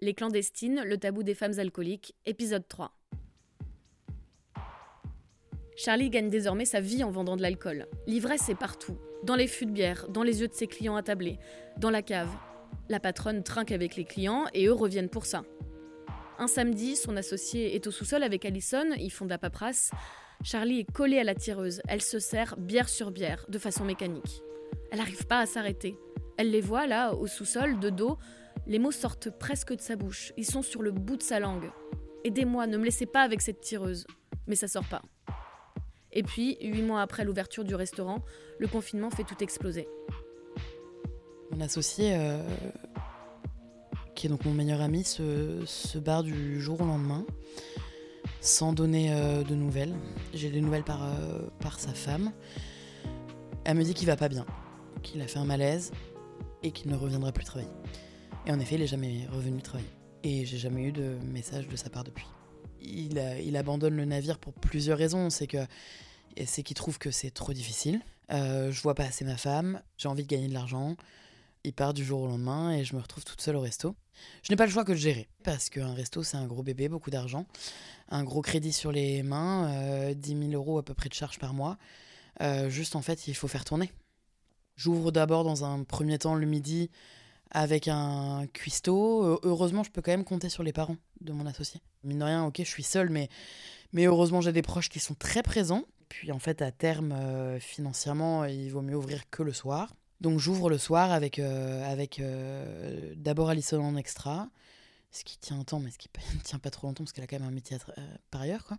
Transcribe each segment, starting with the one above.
Les clandestines, le tabou des femmes alcooliques, épisode 3. Charlie gagne désormais sa vie en vendant de l'alcool. L'ivresse est partout, dans les fûts de bière, dans les yeux de ses clients attablés, dans la cave. La patronne trinque avec les clients et eux reviennent pour ça. Un samedi, son associé est au sous-sol avec Allison, ils font de la paperasse. Charlie est collée à la tireuse, elle se sert bière sur bière, de façon mécanique. Elle n'arrive pas à s'arrêter. Elle les voit là, au sous-sol, de dos. Les mots sortent presque de sa bouche, ils sont sur le bout de sa langue. Aidez-moi, ne me laissez pas avec cette tireuse. Mais ça sort pas. Et puis, huit mois après l'ouverture du restaurant, le confinement fait tout exploser. Mon associé, euh, qui est donc mon meilleur ami, se, barre du jour au lendemain, sans donner euh, de nouvelles. J'ai des nouvelles par, euh, par sa femme. Elle me dit qu'il va pas bien, qu'il a fait un malaise et qu'il ne reviendra plus travailler. Et en effet, il n'est jamais revenu travailler. Et j'ai jamais eu de message de sa part depuis. Il, abandonne le navire pour plusieurs raisons. C'est que c'est qu'il trouve que c'est trop difficile. Euh, je vois pas assez ma femme, j'ai envie de gagner de l'argent. Il part du jour au lendemain et je me retrouve toute seule au resto. Je n'ai pas le choix que de gérer parce qu'un resto c'est un gros bébé, beaucoup d'argent, un gros crédit sur les mains, euh, 10 000 euros à peu près de charges par mois. Euh, juste en fait, il faut faire tourner. J'ouvre d'abord dans un premier temps le midi avec un cuistot. Heureusement, je peux quand même compter sur les parents de mon associé. Mine de rien, ok, je suis seule, mais, mais heureusement, j'ai des proches qui sont très présents. Puis en fait, à terme, euh, financièrement, il vaut mieux ouvrir que le soir. Donc j'ouvre le soir avec, euh, avec euh, d'abord Alison en extra, ce qui tient un temps, mais ce qui ne tient pas trop longtemps parce qu'elle a quand même un métier par ailleurs. Quoi.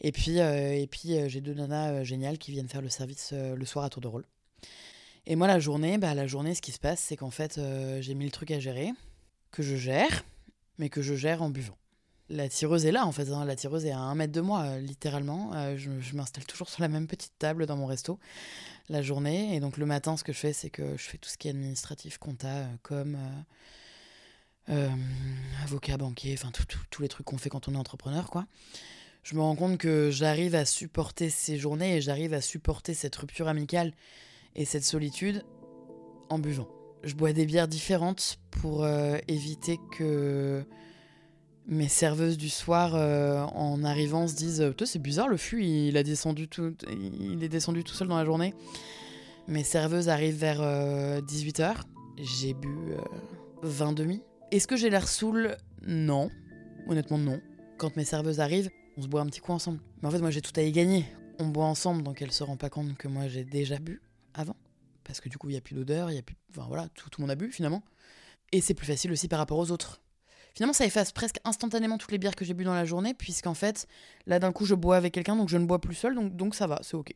Et puis, et puis j'ai deux nanas géniales qui viennent faire le service le soir à tour de rôle. Et moi, la journée, bah, la journée, ce qui se passe, c'est qu'en fait, j'ai mille trucs à gérer, que je gère, mais que je gère en buvant. La tireuse est là, en fait. Hein. La tireuse est à un mètre de moi, euh, littéralement. Euh, je, m'installe toujours sur la même petite table dans mon resto la journée. Et donc, le matin, ce que je fais, c'est que je fais tout ce qui est administratif, compta, euh, comme avocat, banquier, enfin, tous les trucs qu'on fait quand on est entrepreneur, quoi. Je me rends compte que j'arrive à supporter ces journées et j'arrive à supporter cette rupture amicale et cette solitude en buvant. Je bois des bières différentes pour éviter que mes serveuses du soir, euh, en arrivant, se disent c'est bizarre, le fût, il, a descendu tout, il est descendu tout seul dans la journée. Mes serveuses arrivent vers 18h. Euh, j'ai bu 20 euh, demi. Est-ce que j'ai l'air saoul? Non. Honnêtement, non. Quand mes serveuses arrivent, on se boit un petit coup ensemble. Mais en fait, moi, j'ai tout à y gagner. On boit ensemble, donc elle se rend pas compte que moi, j'ai déjà bu avant. Parce que du coup, il n'y a plus d'odeur, il y a plus. Enfin voilà, tout, tout le monde a bu finalement. Et c'est plus facile aussi par rapport aux autres. Finalement, ça efface presque instantanément toutes les bières que j'ai bu dans la journée, puisqu'en fait, là d'un coup, je bois avec quelqu'un, donc je ne bois plus seul, donc, ça va, c'est ok.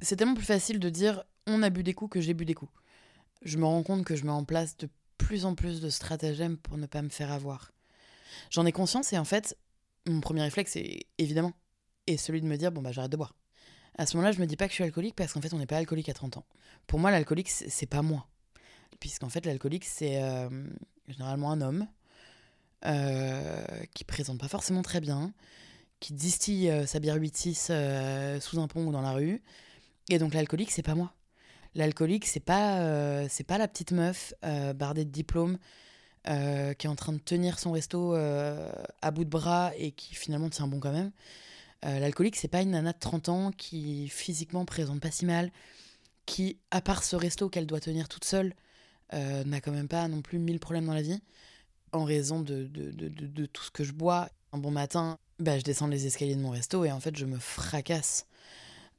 C'est tellement plus facile de dire on a bu des coups que j'ai bu des coups. Je me rends compte que je mets en place de plus en plus de stratagèmes pour ne pas me faire avoir. J'en ai conscience et en fait, mon premier réflexe est évidemment et celui de me dire bon bah j'arrête de boire. À ce moment-là, je me dis pas que je suis alcoolique parce qu'en fait, on n'est pas alcoolique à 30 ans. Pour moi, l'alcoolique c'est pas moi. Puisqu'en fait, l'alcoolique c'est euh, généralement un homme euh, qui présente pas forcément très bien, qui distille euh, sa bière 8-6 euh, sous un pont ou dans la rue. Et donc l'alcoolique, c'est pas moi. L'alcoolique, c'est pas, c'est pas la petite meuf bardée de diplôme qui est en train de tenir son resto à bout de bras et qui finalement tient bon quand même. L'alcoolique, c'est pas une nana de 30 ans qui physiquement présente pas si mal, qui, à part ce resto qu'elle doit tenir toute seule, n'a quand même pas non plus mille problèmes dans la vie en raison de, de, de, de, tout ce que je bois. Un bon matin, bah, je descends les escaliers de mon resto et en fait, je me fracasse.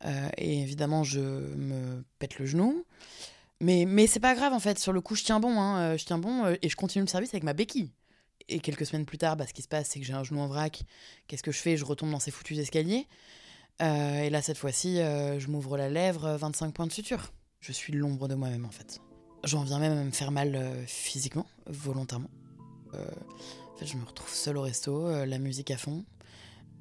Euh, et évidemment, je me pète le genou. Mais, mais c'est pas grave en fait. Sur le coup, je tiens bon. Hein. Euh, je tiens bon euh, et je continue le service avec ma béquille. Et quelques semaines plus tard, bah, ce qui se passe, c'est que j'ai un genou en vrac. Qu'est-ce que je fais? Je retombe dans ces foutus escaliers. et là, cette fois-ci, je m'ouvre la lèvre, 25 points de suture. Je suis l'ombre de moi-même en fait. J'en viens même à me faire mal physiquement, volontairement. Euh, en fait, je me retrouve seule au resto, euh, la musique à fond,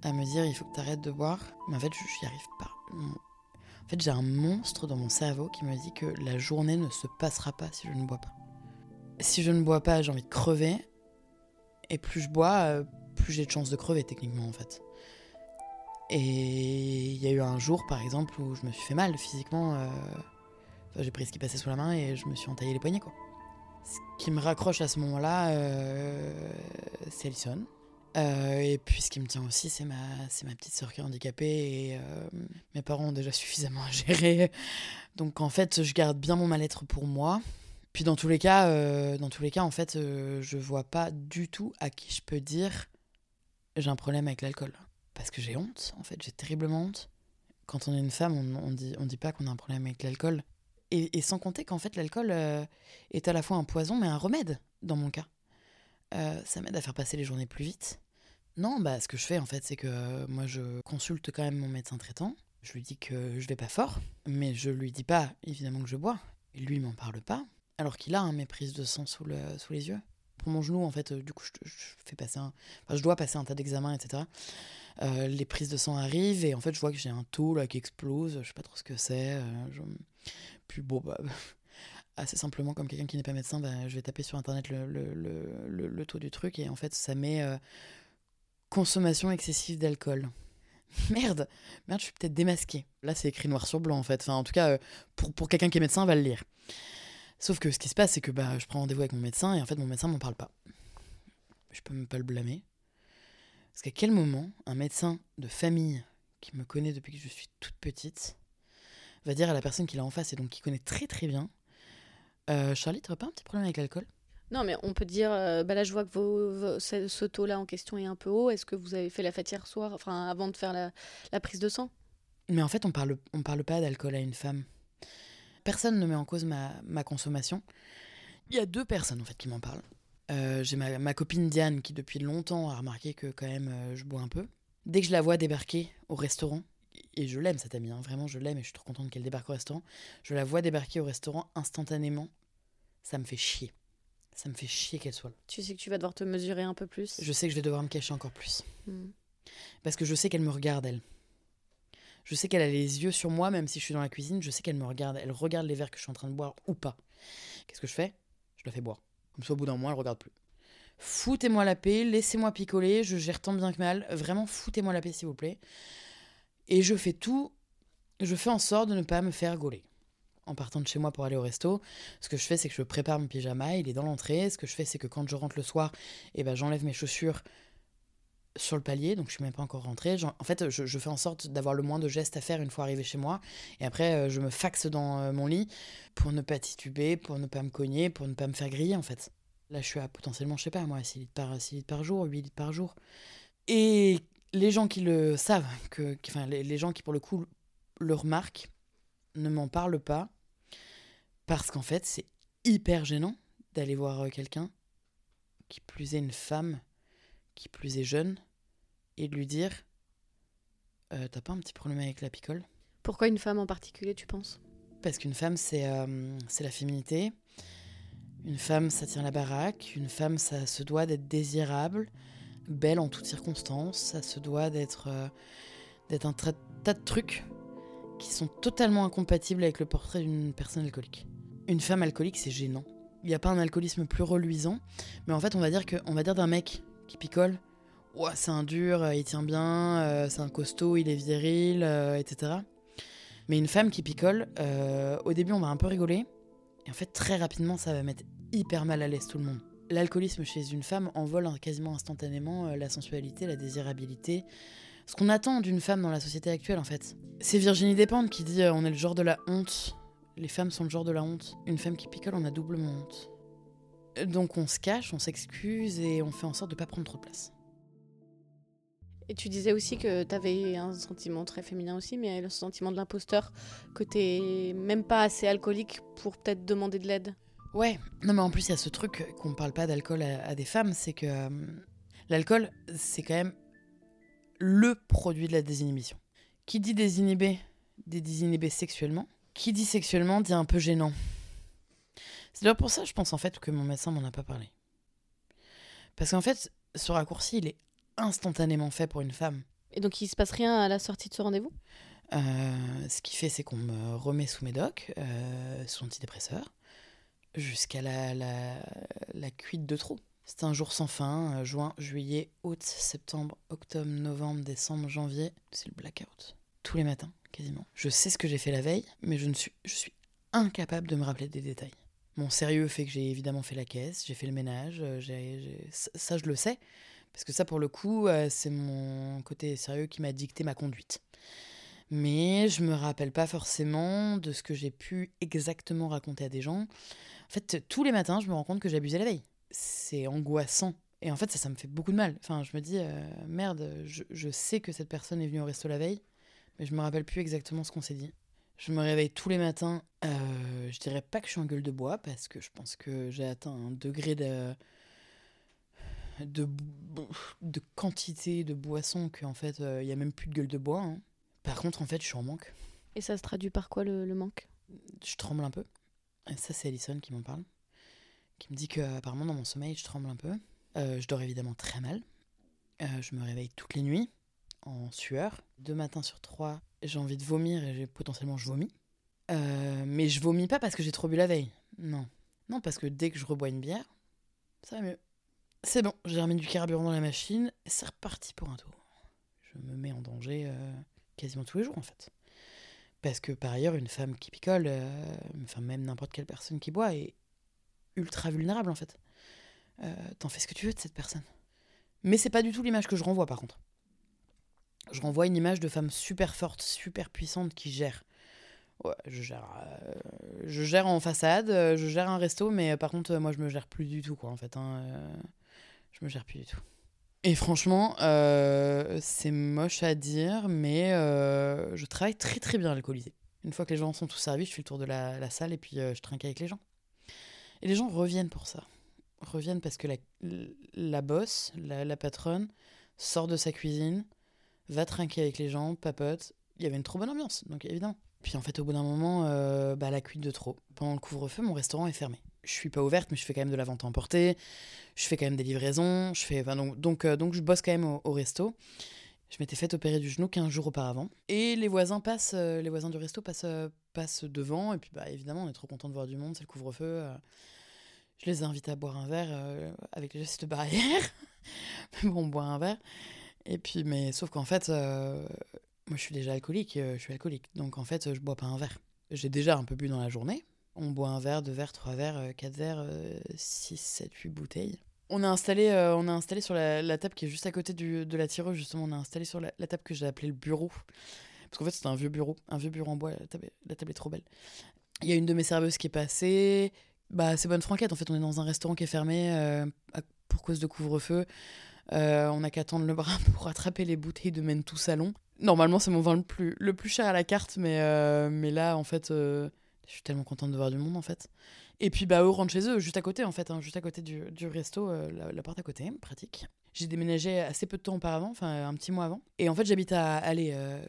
à me dire il faut que tu arrêtes de boire. Mais en fait, je n'y arrive pas. En fait, j'ai un monstre dans mon cerveau qui me dit que la journée ne se passera pas si je ne bois pas. Si je ne bois pas, j'ai envie de crever. Et plus je bois, euh, plus j'ai de chances de crever techniquement en fait. Et il y a eu un jour par exemple où je me suis fait mal physiquement. j'ai pris ce qui passait sous la main et je me suis entaillé les poignets quoi. Ce qui me raccroche à ce moment-là, euh, c'est Alison. Euh, et puis ce qui me tient aussi, c'est ma, c'est ma petite sœur qui est handicapée et euh, mes parents ont déjà suffisamment à gérer. Donc en fait, je garde bien mon mal-être pour moi. Puis dans tous les cas, euh, dans tous les cas, en fait, je vois pas du tout à qui je peux dire j'ai un problème avec l'alcool. Parce que j'ai honte, en fait, j'ai terriblement honte. Quand on est une femme, on, on dit, on dit pas qu'on a un problème avec l'alcool. Et, sans compter qu'en fait, l'alcool est à la fois un poison mais un remède, dans mon cas. ça m'aide à faire passer les journées plus vite. Non, bah ce que je fais en fait, c'est que euh, moi je consulte quand même mon médecin traitant. Je lui dis que je vais pas fort, mais je lui dis pas évidemment que je bois. Lui il m'en parle pas, alors qu'il a un méprise de sang sous, le, sous les yeux. Pour mon genou, en fait, euh, du coup, je, fais passer un, je dois passer un tas d'examens, etc. Euh, les prises de sang arrivent et en fait, je vois que j'ai un taux là qui explose. Je sais pas trop ce que c'est. Puis bon, bah, assez simplement, comme quelqu'un qui n'est pas médecin, bah, je vais taper sur internet le, taux du truc et en fait, ça met Consommation excessive d'alcool. Merde, merde, je suis peut-être démasquée. Là, c'est écrit noir sur blanc en fait. Enfin, en tout cas, euh, pour, pour quelqu'un qui est médecin, va le lire. Sauf que ce qui se passe, c'est que bah, je prends rendez-vous avec mon médecin et en fait, mon médecin m'en parle pas. Je peux même pas le blâmer. Parce qu'à quel moment un médecin de famille qui me connaît depuis que je suis toute petite va dire à la personne qu'il a en face et donc qui connaît très très bien euh, Charlie, t'aurais pas un petit problème avec l'alcool? Non, mais on peut dire, euh, bah là je vois que vos, ce, taux-là en question est un peu haut. Est-ce que vous avez fait la fête hier soir, enfin avant de faire la, prise de sang? Mais en fait, on parle, on parle pas d'alcool à une femme. Personne ne met en cause ma, consommation. Il y a deux personnes en fait qui m'en parlent. Euh, j'ai ma, copine Diane qui depuis longtemps a remarqué que quand même euh, je bois un peu. Dès que je la vois débarquer au restaurant, et je l'aime cette amie, hein, vraiment je l'aime et je suis trop contente qu'elle débarque au restaurant, je la vois débarquer au restaurant instantanément, ça me fait chier. Ça me fait chier qu'elle soit là. Tu sais que tu vas devoir te mesurer un peu plus Je sais que je vais devoir me cacher encore plus. Hmm. Parce que je sais qu'elle me regarde, elle. Je sais qu'elle a les yeux sur moi, même si je suis dans la cuisine. Je sais qu'elle me regarde. Elle regarde les verres que je suis en train de boire ou pas. Qu'est-ce que je fais? Je la fais boire. Comme ça, au bout d'un mois, elle regarde plus. Foutez-moi la paix, laissez-moi picoler. Je gère tant bien que mal. Vraiment, foutez-moi la paix, s'il vous plaît. Et je fais tout. Je fais en sorte de ne pas me faire gauler en partant de chez moi pour aller au resto. Ce que je fais, c'est que je prépare mon pyjama, il est dans l'entrée. Ce que je fais, c'est que quand je rentre le soir, eh ben, j'enlève mes chaussures sur le palier, donc je suis même pas encore rentrée. En fait, je, fais en sorte d'avoir le moins de gestes à faire une fois arrivé chez moi. Et après, euh, je me faxe dans euh, mon lit pour ne pas tituber, pour ne pas me cogner, pour ne pas me faire griller, en fait. Là, je suis à potentiellement, je sais pas, moi, 6 litres par, 6 litres par jour, 8 litres par jour. Et les gens qui le savent, que, enfin, les gens qui, pour le coup, le remarquent, ne m'en parle pas parce qu'en fait, c'est hyper gênant d'aller voir euh, quelqu'un, qui plus est une femme, qui plus est jeune, et de lui dire euh, T'as pas un petit problème avec la picole? Pourquoi une femme en particulier, tu penses? Parce qu'une femme, c'est euh, c'est la féminité. Une femme, ça tient la baraque. Une femme, ça se doit d'être désirable, belle en toutes circonstances. Ça se doit d'être d'être un tas de trucs qui sont totalement incompatibles avec le portrait d'une personne alcoolique. Une femme alcoolique, c'est gênant. Il n'y a pas un alcoolisme plus reluisant, mais en fait, on va dire que, on va dire d'un mec qui picole, ouais, c'est un dur, euh, il tient bien, euh, c'est un costaud, il est viril, euh, etc. Mais une femme qui picole, au début, on va un peu rigoler, et en fait, très rapidement, ça va mettre hyper mal à l'aise tout le monde. L'alcoolisme chez une femme envole quasiment instantanément la sensualité, la désirabilité, ce qu'on attend d'une femme dans la société actuelle en fait. C'est Virginie Despentes qui dit on est le genre de la honte. Les femmes sont le genre de la honte. Une femme qui picole, on a doublement honte. Donc on se cache, on s'excuse et on fait en sorte de pas prendre trop de place. Et tu disais aussi que tu avais un sentiment très féminin aussi, mais le sentiment de l'imposteur, que t'es même pas assez alcoolique pour peut-être demander de l'aide. Ouais, non mais en plus il y a ce truc qu'on parle pas d'alcool à, des femmes, c'est que euh, l'alcool c'est quand même le produit de la désinhibition. Qui dit désinhibé, dit désinhibé sexuellement. Qui dit sexuellement dit un peu gênant. C'est d'ailleurs pour ça, je pense en fait, que mon médecin m'en a pas parlé. Parce qu'en fait, ce raccourci, il est instantanément fait pour une femme. Et donc il se passe rien à la sortie de ce rendez-vous? Euh, Ce qui fait, c'est qu'on me remet sous médoc, euh, sous antidépresseur, jusqu'à la, la, la cuite de trop. C'est un jour sans fin, euh, juin, juillet, août, septembre, octobre, novembre, décembre, janvier, c'est le blackout. Tous les matins, quasiment. Je sais ce que j'ai fait la veille, mais je, ne suis, je suis incapable de me rappeler des détails. Mon sérieux fait que j'ai évidemment fait la caisse, j'ai fait le ménage, euh, ça, je le sais, parce que ça pour le coup euh, c'est mon côté sérieux qui m'a dicté ma conduite. Mais je me rappelle pas forcément de ce que j'ai pu exactement raconter à des gens. En fait, tous les matins, je me rends compte que j'abusais la veille. C'est angoissant. Et en fait, ça, ça me fait beaucoup de mal. Enfin, je me dis, euh, merde, je, je sais que cette personne est venue au resto la veille, mais je me rappelle plus exactement ce qu'on s'est dit. Je me réveille tous les matins. euh, je dirais pas que je suis en gueule de bois, parce que je pense que j'ai atteint un degré de, de, quantité de boisson qu'en fait, il y a même plus de gueule de bois. hein. Par contre, en fait, je suis en manque. Et ça se traduit par quoi le, le manque? Je tremble un peu. Et ça, c'est Alison qui m'en parle. Qui me dit que apparemment dans mon sommeil, je tremble un peu. Euh, je dors évidemment très mal. Euh, je me réveille toutes les nuits, en sueur. Deux matins sur trois, j'ai envie de vomir et potentiellement je vomis. Euh, mais je vomis pas parce que j'ai trop bu la veille. Non. Non, parce que dès que je rebois une bière, ça va mieux. C'est bon, j'ai remis du carburant dans la machine, c'est reparti pour un tour. Je me mets en danger euh, quasiment tous les jours en fait. Parce que par ailleurs, une femme qui picole, euh, enfin même n'importe quelle personne qui boit, est ultra vulnérable en fait. T'en fais ce que tu veux de cette personne. Mais c'est pas du tout l'image que je renvoie par contre. Je renvoie une image de femme super forte, super puissante qui gère. Ouais, je gère, euh, je gère en façade, euh, je gère un resto, mais euh, par contre, moi je me gère plus du tout quoi en fait. hein, je me gère plus du tout. Et franchement, c'est moche à dire, mais je travaille très très bien alcoolisé. Une fois que les gens sont tous servis, je fais le tour de la, salle et puis je trinque avec les gens. Et les gens reviennent pour ça. Reviennent parce que la, la bosse, la patronne, sort de sa cuisine, va trinquer avec les gens, papote. Il y avait une trop bonne ambiance, donc évidemment. Puis en fait, au bout d'un moment, euh, bah, la cuite de trop. Pendant le couvre-feu, mon restaurant est fermé. Je suis pas ouverte, mais je fais quand même de la vente à emporter. Je fais quand même des livraisons. Je fais, donc, donc, euh, donc je bosse quand même au, resto. Je m'étais fait opérer du genou 15 jours auparavant. Et les voisins passent, euh, les voisins du resto passent, passent devant. Et puis bah, évidemment, on est trop content de voir du monde, c'est le couvre-feu. je les invite à boire un verre avec les gestes barrières. Mais bon, on boit un verre. Et puis, mais sauf qu'en fait, euh, moi je suis déjà alcoolique, euh, je suis alcoolique. Donc en fait, je bois pas un verre. J'ai déjà un peu bu dans la journée. On boit un verre, deux verres, trois verres, euh, quatre verres, six, sept, huit bouteilles. On a installé, on installé sur la, table qui est juste à côté de la tireuse, justement, on a installé sur la, table que j'ai appelée le bureau. Parce qu'en fait, c'était un vieux bureau, un vieux bureau en bois, la table, est trop belle. Il y a une de mes serveuses qui est passée. Bah, c'est bonne franquette, en fait, on est dans un restaurant qui est fermé pour cause de couvre-feu. Euh, on n'a qu'à tendre le bras pour attraper les bouteilles de mène tout salon. Normalement, c'est mon vin le plus, le plus cher à la carte, mais, euh, mais là, en fait, euh, je suis tellement contente de voir du monde, en fait. Et puis, bah, eux rentrent chez eux, juste à côté, en fait, hein, juste à côté du, du resto, la, la porte à côté, pratique. J'ai déménagé assez peu de temps auparavant, enfin, un petit mois avant. Et en fait, j'habite à, aller euh,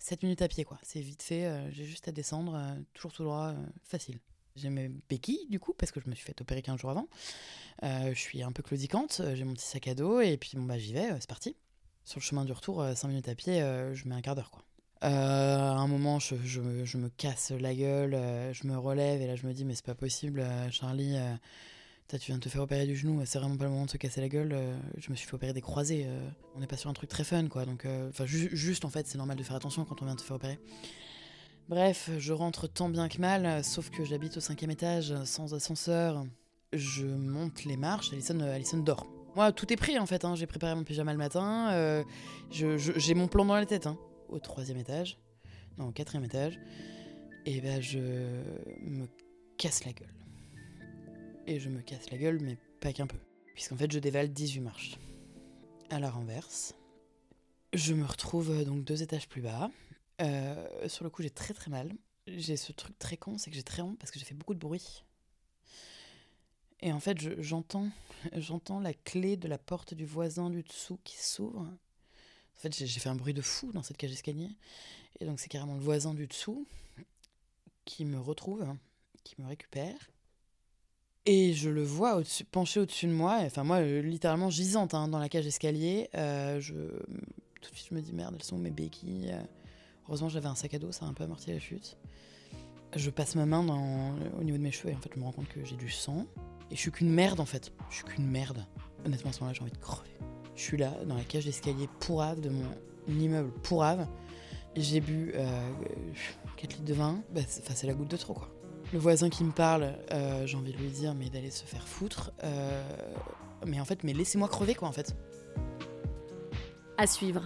7 minutes à pied, quoi. C'est vite fait, j'ai juste à descendre, toujours tout droit, facile. J'ai mes béquilles, du coup, parce que je me suis fait opérer 15 jours avant. Euh, je suis un peu claudicante, euh, j'ai mon petit sac à dos, et puis bon, bah, j'y vais, euh, c'est parti. Sur le chemin du retour, 5 minutes à pied, je mets un quart d'heure, quoi. À un moment, je, je me- casse la gueule, je me relève, et là, je me dis, mais c'est pas possible, Charlie, tu viens de te faire opérer du genou, c'est vraiment pas le moment de se casser la gueule. je me suis fait opérer des croisés, on n'est pas sur un truc très fun, quoi. Donc, enfin, ju- juste, en fait, c'est normal de faire attention quand on vient de te faire opérer. Bref, je rentre tant bien que mal, sauf que j'habite au cinquième étage, sans ascenseur. Je monte les marches, Alison, euh, dort. Moi, tout est pris en fait, hein. j'ai préparé mon pyjama le matin, euh, j'ai mon plan dans la tête, hein. au troisième étage, non, au quatrième étage, et ben je me casse la gueule. Et je me casse la gueule, mais pas qu'un peu, puisqu'en fait je dévale 18 marches. À la renverse, je me retrouve euh, donc deux étages plus bas. Euh, sur le coup, j'ai très très mal. J'ai ce truc très con, c'est que j'ai très honte parce que j'ai fait beaucoup de bruit. Et en fait, je- j'entends, j'entends la clé de la porte du voisin du dessous qui s'ouvre. En fait, j'ai fait un bruit de fou dans cette cage d'escalier. Et donc, c'est carrément le voisin du dessous qui me retrouve, qui me récupère. Et je le vois penché au-dessus de moi, enfin moi, euh, littéralement gisante hein, dans la cage d'escalier. Euh, je, tout de suite, je me dis merde, elles sont mes béquilles? Heureusement, j'avais un sac à dos, ça a un peu amorti la chute. Je passe ma main au niveau de mes cheveux et en fait, je me rends compte que j'ai du sang. Et je suis qu'une merde en fait. Je suis qu'une merde. Honnêtement, à ce moment-là, j'ai envie de crever. Je suis là, dans la cage d'escalier pourrave de mon immeuble pourrave. J'ai bu euh, 4 litres de vin. Bah, c'est la goutte de trop quoi. Le voisin qui me parle, euh, j'ai envie de lui dire, mais d'aller se faire foutre. Euh, mais en fait, mais laissez-moi crever, quoi, en fait. À suivre.